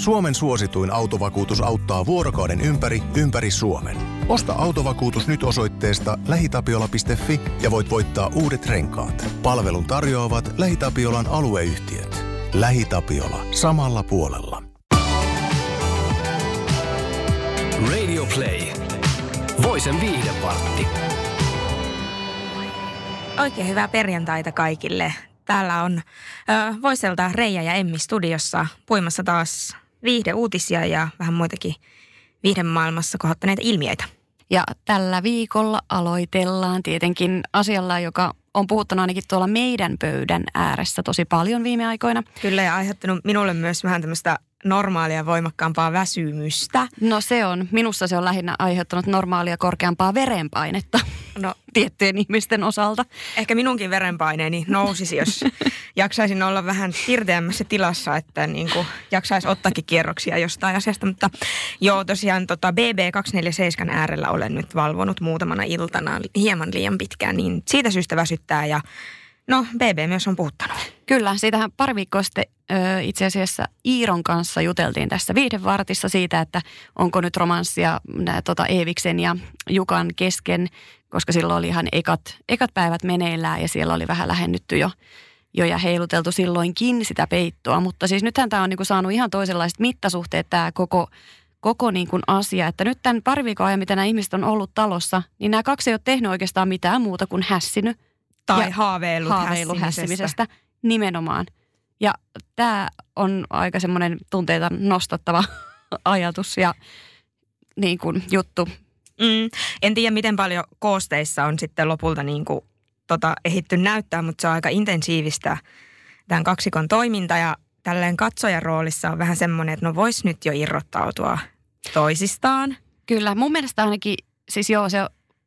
Suomen suosituin autovakuutus auttaa vuorokauden ympäri, ympäri Suomen. Osta autovakuutus nyt osoitteesta lähitapiola.fi ja voit voittaa uudet renkaat. Palvelun tarjoavat LähiTapiolan alueyhtiöt. LähiTapiola. Samalla puolella. Radio Play. Voisen viihdevartti. Oikein hyvää perjantaita kaikille. Täällä on ö, Voiselta Reija ja Emmi studiossa puimassa taas viihdeuutisia ja vähän muitakin viihdemaailmassa kohottaneita ilmiöitä. Ja tällä viikolla aloitellaan tietenkin asialla, joka on puhuttanut ainakin tuolla meidän pöydän ääressä tosi paljon viime aikoina. Kyllä ja aiheuttanut minulle myös vähän tämmöistä normaalia voimakkaampaa väsymystä. No se on, minussa se on lähinnä aiheuttanut normaalia korkeampaa verenpainetta no, tiettyjen ihmisten osalta. Ehkä minunkin verenpaineeni nousisi, jos jaksaisin olla vähän tirteämmässä tilassa, että niin kuin jaksaisi ottaakin kierroksia jostain asiasta. Mutta joo, tosiaan tota BB247 äärellä olen nyt valvonut muutamana iltana hieman liian pitkään, niin siitä syystä väsyttää ja No, BB myös on puhuttanut. Kyllä, siitähän pari viikkoa sitten itse asiassa Iiron kanssa juteltiin tässä viihdevartissa siitä, että onko nyt romanssia nää, tota Eeviksen ja Jukan kesken, koska silloin oli ihan ekat, ekat päivät meneillään ja siellä oli vähän lähennytty jo, jo ja heiluteltu silloinkin sitä peittoa. Mutta siis nythän tämä on niinku saanut ihan toisenlaiset mittasuhteet tämä koko koko niin asia, että nyt tämän pari viikon ajan, mitä nämä ihmiset on ollut talossa, niin nämä kaksi ei ole tehnyt oikeastaan mitään muuta kuin hässinyt tai ja haaveillut, haaveillut hässimisestä. hässimisestä. Nimenomaan. Ja tämä on aika semmoinen tunteita nostattava ajatus ja niin kuin juttu. Mm, en tiedä, miten paljon koosteissa on sitten lopulta niin kuin, tota, ehitty näyttää, mutta se on aika intensiivistä tämän kaksikon toiminta ja tälleen katsojan roolissa on vähän semmoinen, että no vois nyt jo irrottautua toisistaan. Kyllä, mun mielestä ainakin, siis joo, se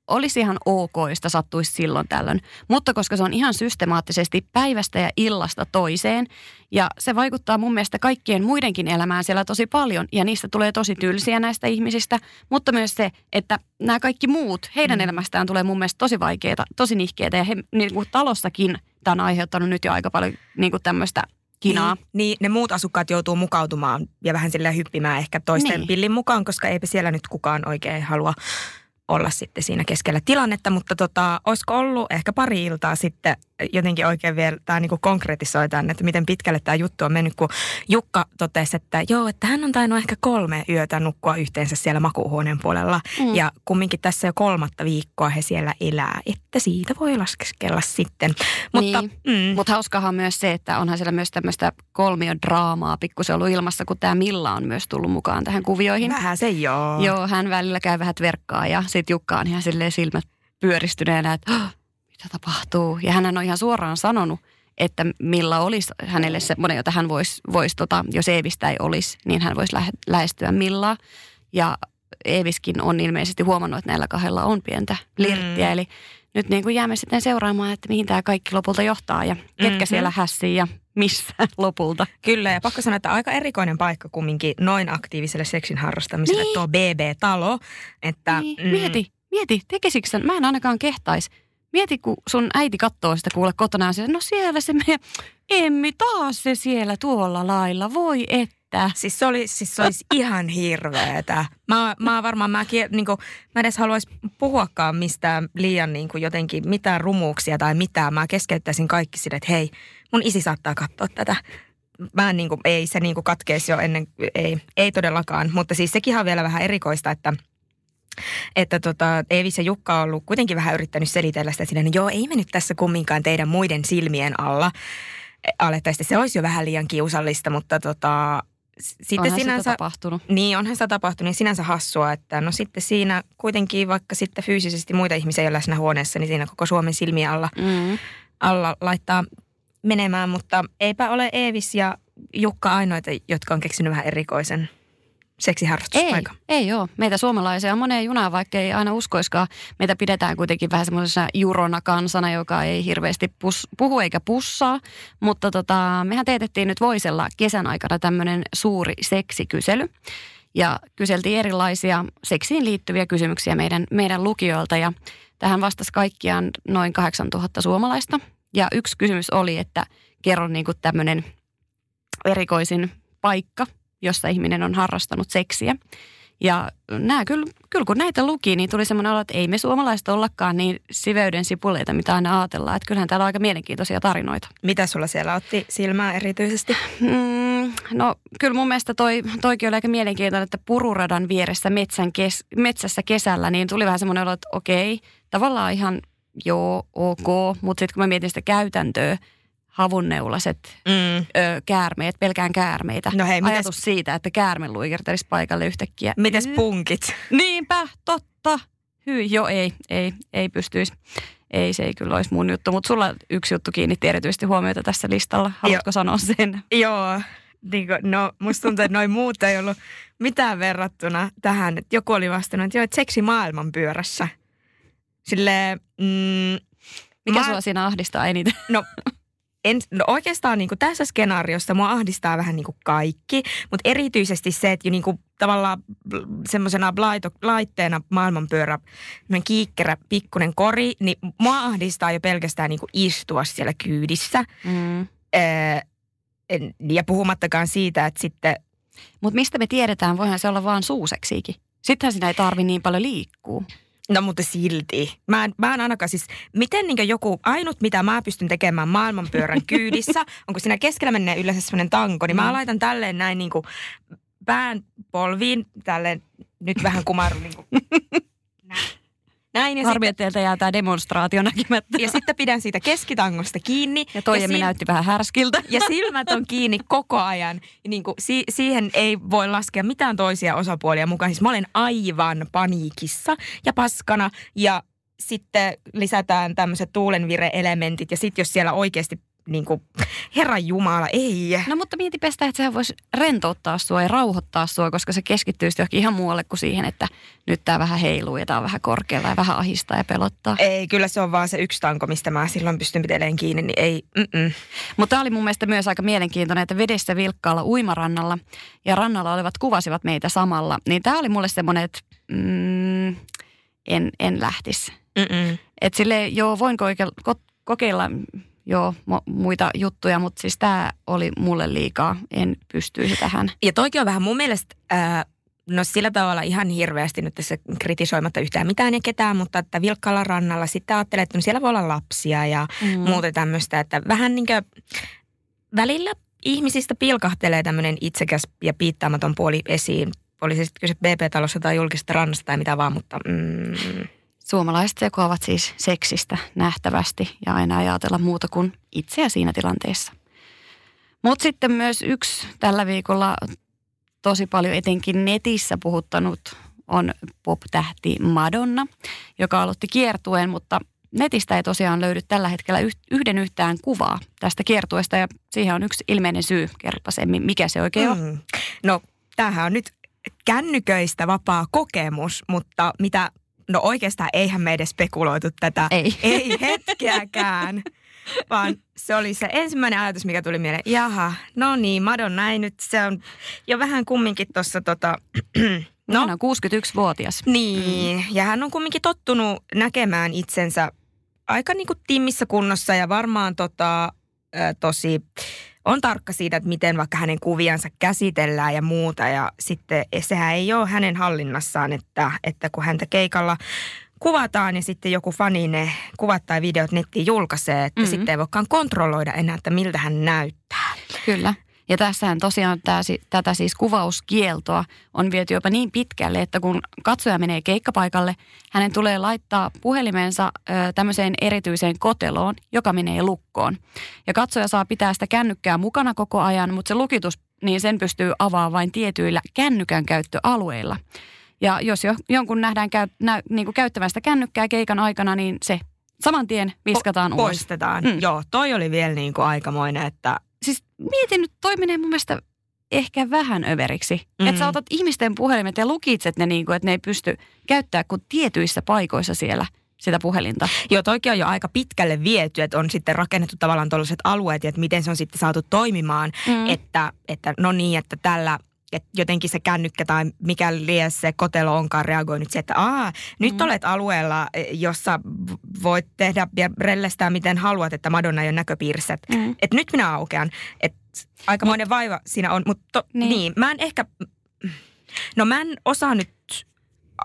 olisi ihan ok, jos sattuisi silloin tällöin. Mutta koska se on ihan systemaattisesti päivästä ja illasta toiseen, ja se vaikuttaa mun mielestä kaikkien muidenkin elämään siellä tosi paljon, ja niistä tulee tosi tylsiä näistä ihmisistä, mutta myös se, että nämä kaikki muut, heidän mm. elämästään tulee mun mielestä tosi vaikeita, tosi nihkeitä, ja he niin kuin talossakin tämä on aiheuttanut nyt jo aika paljon niin kuin tämmöistä kinaa. Niin, niin, ne muut asukkaat joutuu mukautumaan ja vähän sille hyppimään ehkä toisten niin. pillin mukaan, koska eipä siellä nyt kukaan oikein halua olla sitten siinä keskellä tilannetta, mutta tota, olisiko ollut ehkä pari iltaa sitten jotenkin oikein vielä tämä niin konkretisoi tämän, että miten pitkälle tämä juttu on mennyt, kun Jukka totesi, että joo, että hän on tainnut ehkä kolme yötä nukkua yhteensä siellä makuuhuoneen puolella mm. ja kumminkin tässä jo kolmatta viikkoa he siellä elää, että siitä voi laskeskella sitten. Mutta niin. mm. Mut hauskahan myös se, että onhan siellä myös tämmöistä kolmiodraamaa pikkusen ollut ilmassa, kun tämä Milla on myös tullut mukaan tähän kuvioihin. Vähän se joo. Joo, hän välillä käy vähän verkkaa ja sitten Jukka on ihan silleen silmät pyöristyneenä, että oh, mitä tapahtuu. Ja hän on ihan suoraan sanonut, että millä olisi hänelle semmoinen, jota hän voisi, vois tota, jos Eevistä ei olisi, niin hän voisi lähe, lähestyä Millaa. Ja Eeviskin on ilmeisesti huomannut, että näillä kahdella on pientä lirttiä. Mm. Eli nyt niin kuin jäämme sitten seuraamaan, että mihin tämä kaikki lopulta johtaa ja ketkä mm-hmm. siellä hässii ja missä lopulta. Kyllä, ja pakko sanoa, että aika erikoinen paikka kumminkin noin aktiiviselle seksin harrastamiselle niin. tuo BB-talo. Että, niin. mm, mieti, mieti, tekisikö sen? Mä en ainakaan kehtaisi. Mieti, kun sun äiti katsoo sitä kuule kotona ja no siellä se me, Emmi taas se siellä tuolla lailla, voi että. Siis se, oli, siis se olisi ihan hirveetä. Mä, mä varmaan, mä, niin kuin, mä edes haluaisi puhuakaan mistään liian niin kuin jotenkin mitään rumuuksia tai mitään. Mä keskeyttäisin kaikki sitä, että hei, mun isi saattaa katsoa tätä. Mä en, niin kuin, ei se niin kuin katkeisi jo ennen, ei, ei todellakaan. Mutta siis sekin on vielä vähän erikoista, että – että tota, Eevis ja Jukka on ollut kuitenkin vähän yrittänyt selitellä sitä sinne, niin joo, ei me nyt tässä kumminkaan teidän muiden silmien alla alettaisiin. Se olisi jo vähän liian kiusallista, mutta tota, sitten onhan sinänsä, sitä tapahtunut. Niin, onhan sitä tapahtunut, niin sinänsä hassua, että no sitten siinä kuitenkin vaikka sitten fyysisesti muita ihmisiä ei ole läsnä huoneessa, niin siinä koko Suomen silmien alla, mm. alla laittaa menemään, mutta eipä ole Eevis ja Jukka ainoita, jotka on keksinyt vähän erikoisen seksiharrastuspaikka? Ei, ei ole. Meitä suomalaisia on moneen junaan, vaikka ei aina uskoiskaan. Meitä pidetään kuitenkin vähän semmoisena jurona kansana, joka ei hirveästi pus, puhu eikä pussaa. Mutta tota, mehän teetettiin nyt Voisella kesän aikana tämmöinen suuri seksikysely. Ja kyseltiin erilaisia seksiin liittyviä kysymyksiä meidän, meidän lukijoilta ja tähän vastasi kaikkiaan noin 8000 suomalaista. Ja yksi kysymys oli, että kerro niin tämmöinen erikoisin paikka, jossa ihminen on harrastanut seksiä. Ja nämä kyllä, kyllä kun näitä luki, niin tuli semmoinen olo, että ei me suomalaiset ollakaan niin siveyden sipuleita, mitä aina ajatellaan. Että kyllähän täällä on aika mielenkiintoisia tarinoita. Mitä sulla siellä otti silmää erityisesti? Mm, no kyllä mun mielestä toi, toikin oli aika mielenkiintoinen, että pururadan vieressä metsän kes, metsässä kesällä, niin tuli vähän semmoinen olo, että okei, tavallaan ihan joo, ok, mutta sitten kun mä mietin sitä käytäntöä, havunneulaset, Mm. ö, käärmeet, pelkään käärmeitä. No hei, mites- Ajatus siitä, että käärme luikertelisi paikalle yhtäkkiä. Mites Mm. punkit? Niinpä, totta. Hyi, joo ei, ei, ei pystyisi. Ei, se ei kyllä olisi mun juttu, mutta sulla yksi juttu kiinnitti erityisesti huomiota tässä listalla. Haluatko sanoa sen? Joo, niin kuin, no musta tuntuu, että noin muut ei ollut mitään verrattuna tähän. Että joku oli vastannut, että joo, että seksi maailman pyörässä. Silleen, mm, Mikä Mä- sua siinä ahdistaa eniten? No, en, no oikeastaan niin kuin tässä skenaariossa mua ahdistaa vähän niin kuin kaikki, mutta erityisesti se, että jo niin kuin tavallaan semmoisena laitteena maailmanpyörä, kiikkerä pikkunen kori, niin mua ahdistaa jo pelkästään niin kuin istua siellä kyydissä. Mm. En- ja puhumattakaan siitä, että sitten Mutta mistä me tiedetään, voihan se olla vaan suuseksiikin. Sittenhän siinä ei tarvi niin paljon liikkuu. No mutta silti. Mä en, mä en ainakaan siis, miten niin joku, ainut mitä mä pystyn tekemään maailmanpyörän kyydissä, on kun siinä keskellä menee yleensä semmoinen tanko, niin mä Mm. laitan tälleen näin niin kuin pään polviin, tälleen nyt vähän kumaru niin kuin, näin. Ja Harmi, sitten, että jää tämä demonstraatio näkemättä. ja sitten pidän siitä keskitangosta kiinni. Ja toijemme sil- näytti vähän härskiltä. ja silmät on kiinni koko ajan. Ja niin kuin, si- siihen ei voi laskea mitään toisia osapuolia mukaan. Siis mä olen aivan paniikissa ja paskana ja sitten lisätään tämmöiset tuulenvire-elementit ja sitten jos siellä oikeasti niin kuin, Herran Jumala, ei. No mutta mietipä sitä, että sehän voisi rentouttaa sua ja rauhoittaa sua, koska se keskittyy johonkin ihan muualle kuin siihen, että nyt tämä vähän heiluu ja tämä on vähän korkealla ja vähän ahistaa ja pelottaa. Ei, kyllä se on vaan se yksi tanko, mistä mä silloin pystyn piteleen kiinni, niin ei, mm-mm. Mutta tämä oli mun mielestä myös aika mielenkiintoinen, että vedessä vilkkaalla uimarannalla ja rannalla olevat kuvasivat meitä samalla. Niin tämä oli mulle semmoinen, että mm, en, en lähtisi. Että sille joo, voin kokeilla, ko- kokeilla joo, muita juttuja, mutta siis tämä oli mulle liikaa. En pystyisi tähän. Ja toikin on vähän mun mielestä, ää, no sillä tavalla ihan hirveästi nyt tässä kritisoimatta yhtään mitään ja ketään, mutta että vilkkaalla rannalla sitten ajattelee, että no siellä voi olla lapsia ja mm. muuta tämmöistä, että vähän niin kuin välillä ihmisistä pilkahtelee tämmöinen itsekäs ja piittaamaton puoli esiin. Oli se sitten kyse BP-talossa tai julkisesta rannasta tai mitä vaan, mutta mm, Suomalaiset sekoavat siis seksistä nähtävästi ja aina ajatella muuta kuin itseä siinä tilanteessa. Mutta sitten myös yksi tällä viikolla tosi paljon etenkin netissä puhuttanut on pop-tähti Madonna, joka aloitti kiertueen, mutta netistä ei tosiaan löydy tällä hetkellä yh- yhden yhtään kuvaa tästä kiertueesta ja siihen on yksi ilmeinen syy. Kerropa mikä se oikein on. mm. No tämähän on nyt kännyköistä vapaa kokemus, mutta mitä, no oikeastaan eihän me edes spekuloitu tätä. Ei. Ei hetkeäkään. Vaan se oli se ensimmäinen ajatus, mikä tuli mieleen. Jaha, no niin, Madonna ei nyt, se on jo vähän kumminkin tuossa tota, No. Hän on 61-vuotias. niin. Ja hän on kumminkin tottunut näkemään itsensä aika niin kuin timmissä kunnossa ja varmaan tota, ä, tosi on tarkka siitä, että miten vaikka hänen kuviansa käsitellään ja muuta. Ja sitten sehän ei ole hänen hallinnassaan, että, että kun häntä keikalla kuvataan ja sitten joku fani ne kuvat tai videot nettiin julkaisee, että Mhm. mm-hmm. sitten ei voikaan kontrolloida enää, että miltä hän näyttää. Kyllä. Ja tässähän tosiaan tää, tätä siis kuvauskieltoa on viety jopa niin pitkälle, että kun katsoja menee keikkapaikalle, hänen tulee laittaa puhelimensa ö, tämmöiseen erityiseen koteloon, joka menee lukkoon. Ja katsoja saa pitää sitä kännykkää mukana koko ajan, mutta se lukitus, niin sen pystyy avaamaan vain tietyillä kännykän käyttöalueilla. Ja jos jo, jonkun nähdään käy, nä, niin kuin käyttävän sitä kännykkää keikan aikana, niin se saman tien viskataan Po- ulos. Poistetaan. Mm. Joo, toi oli vielä niin kuin aikamoinen, että mietin nyt, toi menee mun mielestä ehkä vähän överiksi. Mm. Mm. Että sä otat ihmisten puhelimet ja lukitset ne niin kuin, että ne ei pysty käyttää kuin tietyissä paikoissa siellä sitä puhelinta. Joo, toikin on jo aika pitkälle viety, että on sitten rakennettu tavallaan tuollaiset alueet, ja että miten se on sitten saatu toimimaan, Mm. mm. että, että no niin, että tällä että jotenkin se kännykkä tai mikä lie se kotelo onkaan reagoinut siihen, että aa, nyt Mm. olet alueella, jossa v- voit tehdä ja rellestää miten haluat, että Madonna ei ole näköpiirissä. Että Mm. et nyt minä aukean. Että aikamoinen vaiva siinä on. Mutta Niin. niin. mä en ehkä, no mä en osaa nyt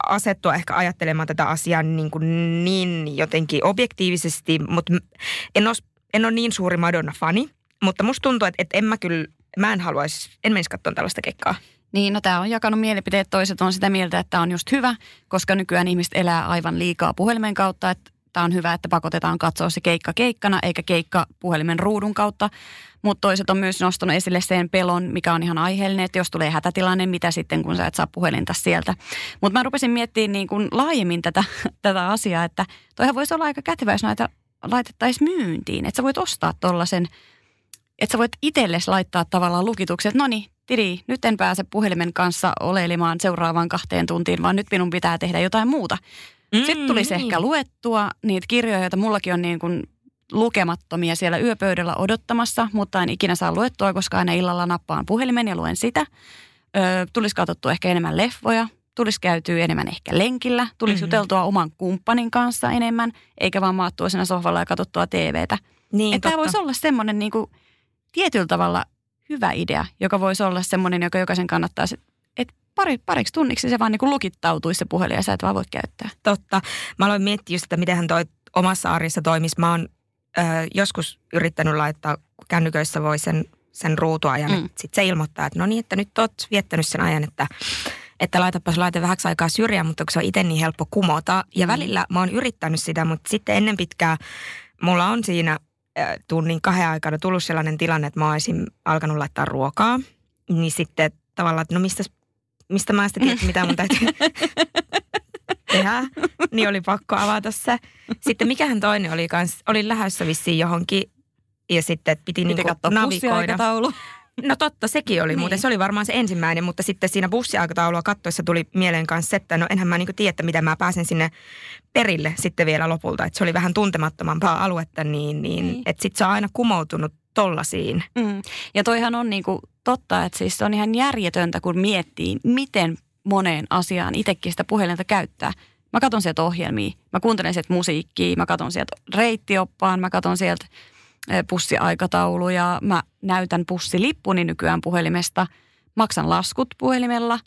asettua ehkä ajattelemaan tätä asiaa niin, kuin niin jotenkin objektiivisesti, mutta en ole, en ole niin suuri Madonna-fani. Mutta musta tuntuu, että, että en mä kyllä, mä en haluaisi, en menisi katsomaan tällaista kekkaa. Niin, no tämä on jakanut mielipiteet. Toiset on sitä mieltä, että tämä on just hyvä, koska nykyään ihmiset elää aivan liikaa puhelimen kautta. Että tämä on hyvä, että pakotetaan katsoa se keikka keikkana, eikä keikka puhelimen ruudun kautta. Mutta toiset on myös nostanut esille sen pelon, mikä on ihan aiheellinen, että jos tulee hätätilanne, mitä sitten, kun sä et saa puhelinta sieltä. Mutta mä rupesin miettimään niin kuin laajemmin tätä, tätä asiaa, että toihan voisi olla aika kätevä, jos näitä laitettaisiin myyntiin. Että sä voit ostaa tuollaisen, että sä voit itsellesi laittaa tavallaan lukitukset, no niin, Tiri, nyt en pääse puhelimen kanssa oleilemaan seuraavaan kahteen tuntiin, vaan nyt minun pitää tehdä jotain muuta. Mm, Sitten tulisi niin. ehkä luettua niitä kirjoja, joita mullakin on niin kuin lukemattomia siellä yöpöydällä odottamassa, mutta en ikinä saa luettua, koska aina illalla nappaan puhelimen ja luen sitä. Ö, tulisi katsottua ehkä enemmän leffoja, tulisi käytyä enemmän ehkä lenkillä, tulisi Mhm. mm-hmm. juteltua oman kumppanin kanssa enemmän, eikä vaan maattua siinä sohvalla ja katsottua TVtä. Niin, tämä voisi olla semmoinen niin kuin tietyllä tavalla hyvä idea, joka voisi olla semmoinen, joka jokaisen kannattaa, että pari, pariksi tunniksi se vaan niin kuin lukittautuisi se puhelin ja sä et vaan voi käyttää. Totta. Mä aloin miettiä just, että miten hän toi omassa arjessa toimisi. Mä oon ö, joskus yrittänyt laittaa, kännyköissä voi sen, sen ruutuajan, Mm. sitten se ilmoittaa, että no niin, että nyt oot viettänyt sen ajan, että että laitapas laite vähäksi aikaa syrjään, mutta kun se on itse niin helppo kumota. Ja Mm. välillä mä oon yrittänyt sitä, mutta sitten ennen pitkää mulla on siinä tunnin kahden aikana tullut sellainen tilanne, että mä olisin alkanut laittaa ruokaa. Niin sitten tavallaan, että no mistä, mistä mä sitten tiedän, mitä mun täytyy tehdä, niin oli pakko avata se. Sitten mikähän toinen oli kans, oli lähdössä vissiin johonkin ja sitten piti, Piti niinku navigoida. No totta, sekin oli Niin. muuten. Se oli varmaan se ensimmäinen, mutta sitten siinä bussiaikataulua kattoessa tuli mieleen kanssa että no enhän mä niinku tiedä, että miten mä pääsen sinne perille sitten vielä lopulta. Että se oli vähän tuntemattomampaa aluetta, niin, niin Niin. että sitten se on aina kumoutunut tollasiin. Mm. Ja toihan on niinku totta, että siis se on ihan järjetöntä, kun miettii, miten moneen asiaan itsekin sitä puhelinta käyttää. Mä katson sieltä ohjelmia, mä kuuntelen sieltä musiikkia, mä katson sieltä reittioppaan, mä katson sieltä eh, bussiaikatauluja, mä näytän bussilippuni nykyään puhelimesta, maksan laskut puhelimella.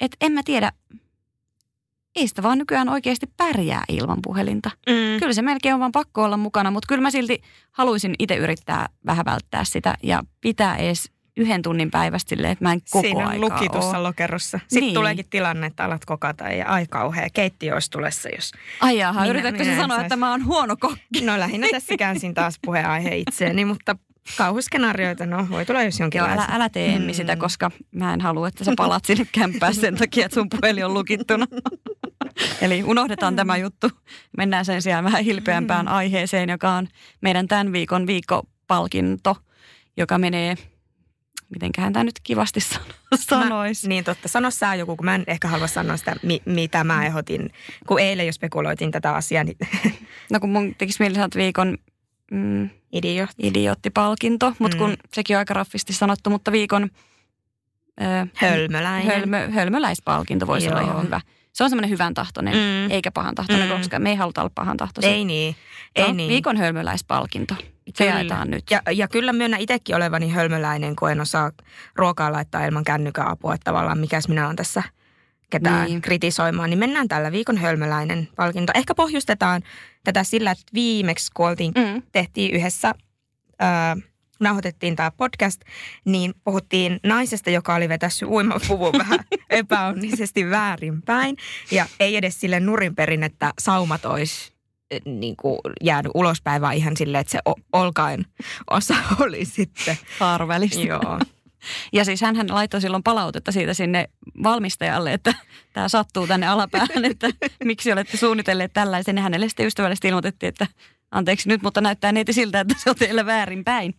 Et en mä tiedä, ei sitä vaan nykyään oikeasti pärjää ilman puhelinta. Mm. Kyllä se melkein on vaan pakko olla mukana, mutta kyllä mä silti haluaisin itse yrittää vähän välttää sitä ja pitää edes yhden tunnin päivästä silleen, että mä en koko Siinä on aikaa luki tuossa ole. lokerossa. Sitten Niin. tuleekin tilanne, että alat kokata ja ai kauhea. Keittiö olisi tulessa, jos... Ai jaha, Minä- yritätkö minä sä sanoa, sais. että mä oon huono kokki? No lähinnä tässä käänsin taas puheenaihe itseeni, mutta kauhuskenaarioita, no voi tulla jos Joo, jonkinlaisia. älä, älä tee Emmi sitä, Mm. koska mä en halua, että sä palat sinne kämppään sen takia, että sun puhelin on lukittuna. Eli unohdetaan tämä juttu. Mennään sen sijaan vähän hilpeämpään aiheeseen, joka on meidän tämän viikon viikkopalkinto, joka menee, mitenköhän tämä nyt kivasti san- sanoisi. Mä, niin totta. Sano sä joku, kun mä en ehkä halua sanoa sitä, mi, mitä mä ehdotin. Kun eilen jo spekuloitin tätä asiaa, niin No kun mun tekisi mieli sanoa, viikon mm, idiot. idioottipalkinto, mutta Mm. kun sekin on aika raffisti sanottu, mutta viikon ö, Hölmöläinen. hölmö, hölmöläispalkinto voisi olla Joo. ihan hyvä. Se on semmoinen hyvän tahtoinen, Mm. eikä pahan tahtoinen, Mm. koska me ei haluta olla pahan tahtoisia. Ei niin. Ei no, niin. Viikon hölmöläispalkinto. Jaetaan nyt. Ja, ja kyllä myönnän itsekin olevani hölmöläinen, kun en osaa ruokaa laittaa ilman kännykän apua. Että tavallaan mikäs minä olen tässä ketään Niin. kritisoimaan, niin mennään tällä viikon hölmöläinen palkinto. Ehkä pohjustetaan tätä sillä, että viimeksi kun oltiin, Mm. tehtiin yhdessä, ää, nauhoitettiin tämä podcast, niin puhuttiin naisesta, joka oli vetässyt uimapuvun vähän epäonnisesti väärinpäin. Ja ei edes sille nurinperin, että saumat olisi niin kuin jäänyt ulospäin, vaan ihan silleen, että se olkain osa oli sitten. Haarvälistä. Joo. Ja siis hän laittoi silloin palautetta siitä sinne valmistajalle, että tämä sattuu tänne alapäähän, että miksi olette suunnitelleet tällaisen. Ja hänelle sitten ystävällisesti ilmoitettiin, että anteeksi nyt, mutta näyttää neiti siltä, että se on teillä väärinpäin.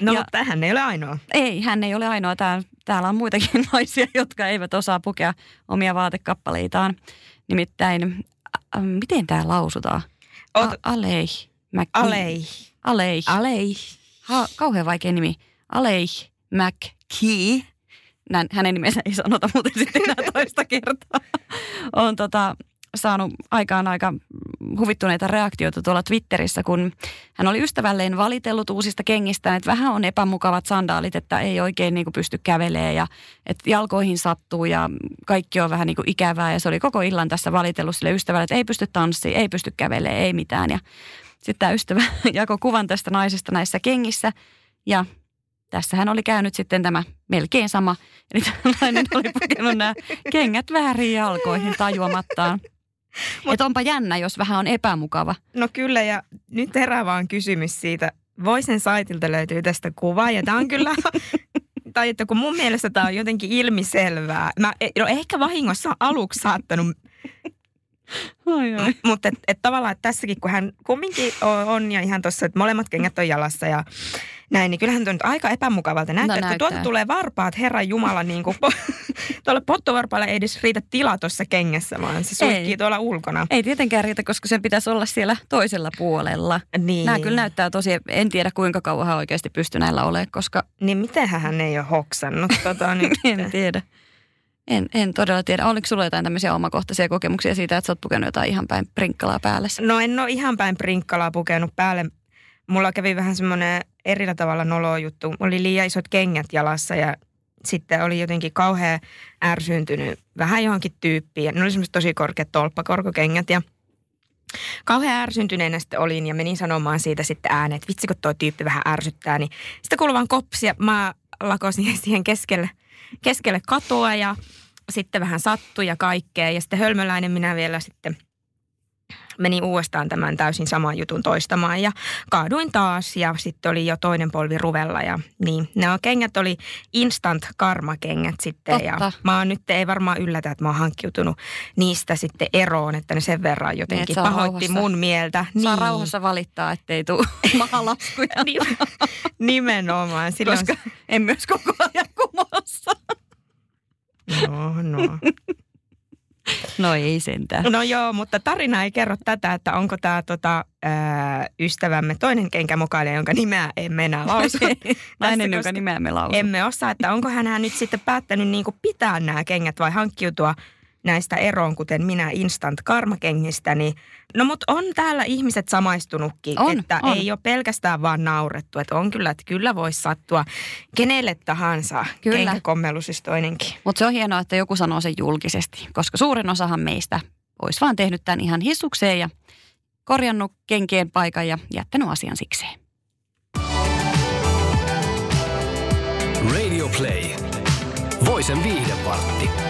No Ja- mutta tähän ei ole ainoa. Ei, hän ei ole ainoa. Tää, täällä on muitakin naisia, jotka eivät osaa pukea omia vaatekappaleitaan. Nimittäin, ä, miten tämä lausutaan? Oot, Alei. Mac- Alei. Alei. Alei. Ha, kauhean vaikea nimi. Alei McKee. Nän, hänen nimensä ei sanota muuten sitten enää toista kertaa. On tota, saanut aikaan aika huvittuneita reaktioita tuolla Twitterissä, kun hän oli ystävälleen valitellut uusista kengistä, että vähän on epämukavat sandaalit, että ei oikein niin kuin pysty kävelemään ja että jalkoihin sattuu ja kaikki on vähän niin kuin ikävää. Ja se oli koko illan tässä valitellut sille ystävälle, että ei pysty tanssiin, ei pysty kävelemään, ei mitään. Ja sitten tämä ystävä jakoi kuvan tästä naisesta näissä kengissä ja tässä hän oli käynyt sitten tämä melkein sama. Eli tällainen oli pukenut nämä kengät väärin jalkoihin tajuamattaan. Mut, että onpa jännä, jos vähän on epämukava. No kyllä, ja nyt herää vaan kysymys siitä. Voisen saitilta löytyy tästä kuva, ja tämä on kyllä... tai että kun mun mielestä tämä on jotenkin ilmiselvää. Mä, e, no ehkä vahingossa aluksi saattanut Ai, ai. Mutta et, et tavallaan että tässäkin, kun hän kumminkin on, on ja ihan tuossa, että molemmat kengät on jalassa ja näin, niin kyllähän tuo nyt aika epämukavalta näyttää. No, näyttää. Kun tuolta tulee varpaat, Herran Jumala, niin kuin, tuolle pottovarpaalle ei edes riitä tila tuossa kengessä, vaan se suikkii ei. tuolla ulkona. Ei tietenkään riitä, koska sen pitäisi olla siellä toisella puolella. Niin. Nämä kyllä näyttää tosi, en tiedä kuinka kauan hän oikeasti pystyy näillä olemaan, koska... Niin miten hän ei ole hoksannut tota nyt? en tiedä. En, en todella tiedä. Oliko sulla jotain tämmöisiä omakohtaisia kokemuksia siitä, että sä oot pukenut jotain ihan päin prinkkalaa päälle? No en ole ihan päin prinkkalaa pukenut päälle. Mulla kävi vähän semmoinen erillä tavalla nolo juttu. Oli liian isot kengät jalassa ja sitten oli jotenkin kauhean ärsyyntynyt vähän johonkin tyyppiin. Ne oli semmoiset tosi korkeat tolppakorkokengät ja kauhean ärsyntyneenä sitten olin ja menin sanomaan siitä sitten ääneen, että vitsi kun toi tyyppi vähän ärsyttää. Niin sitten kuului vaan ja mä lakosin siihen keskelle, keskelle katoa ja sitten vähän sattui ja kaikkea. Ja sitten hölmöläinen minä vielä sitten – menin uudestaan tämän täysin saman jutun toistamaan ja kaaduin taas ja sitten oli jo toinen polvi ruvella ja niin. Nämä kengät oli instant karmakengät sitten Totta. ja mä oon nyt, ei varmaan yllätä, että mä oon hankkiutunut niistä sitten eroon, että ne sen verran jotenkin niin, pahoitti rauhassa. mun mieltä. Saa niin. rauhassa valittaa, ettei tule mahalaskuja. Nimenomaan. Silloin... Koska en myös koko ajan kumossa. No, no. No ei sentään. No joo, mutta tarina ei kerro tätä, että onko tämä tota, ystävämme toinen kenkämukailija, jonka nimeä emme enää lausu. Nainen, jonka nimeä me lausu. Emme osaa, että onko hän nyt sitten päättänyt niin pitää nämä kengät vai hankkiutua näistä eroon, kuten minä instant karmakengistä, niin no mutta on täällä ihmiset samaistunutkin, on, että on. ei ole pelkästään vaan naurettu, että on kyllä, että kyllä voisi sattua kenelle tahansa kyllä. siis toinenkin. Mutta se on hienoa, että joku sanoo sen julkisesti, koska suurin osahan meistä olisi vaan tehnyt tämän ihan hissukseen ja korjannut kenkien paikan ja jättänyt asian sikseen. Radio Play. Voisen viihdepartti.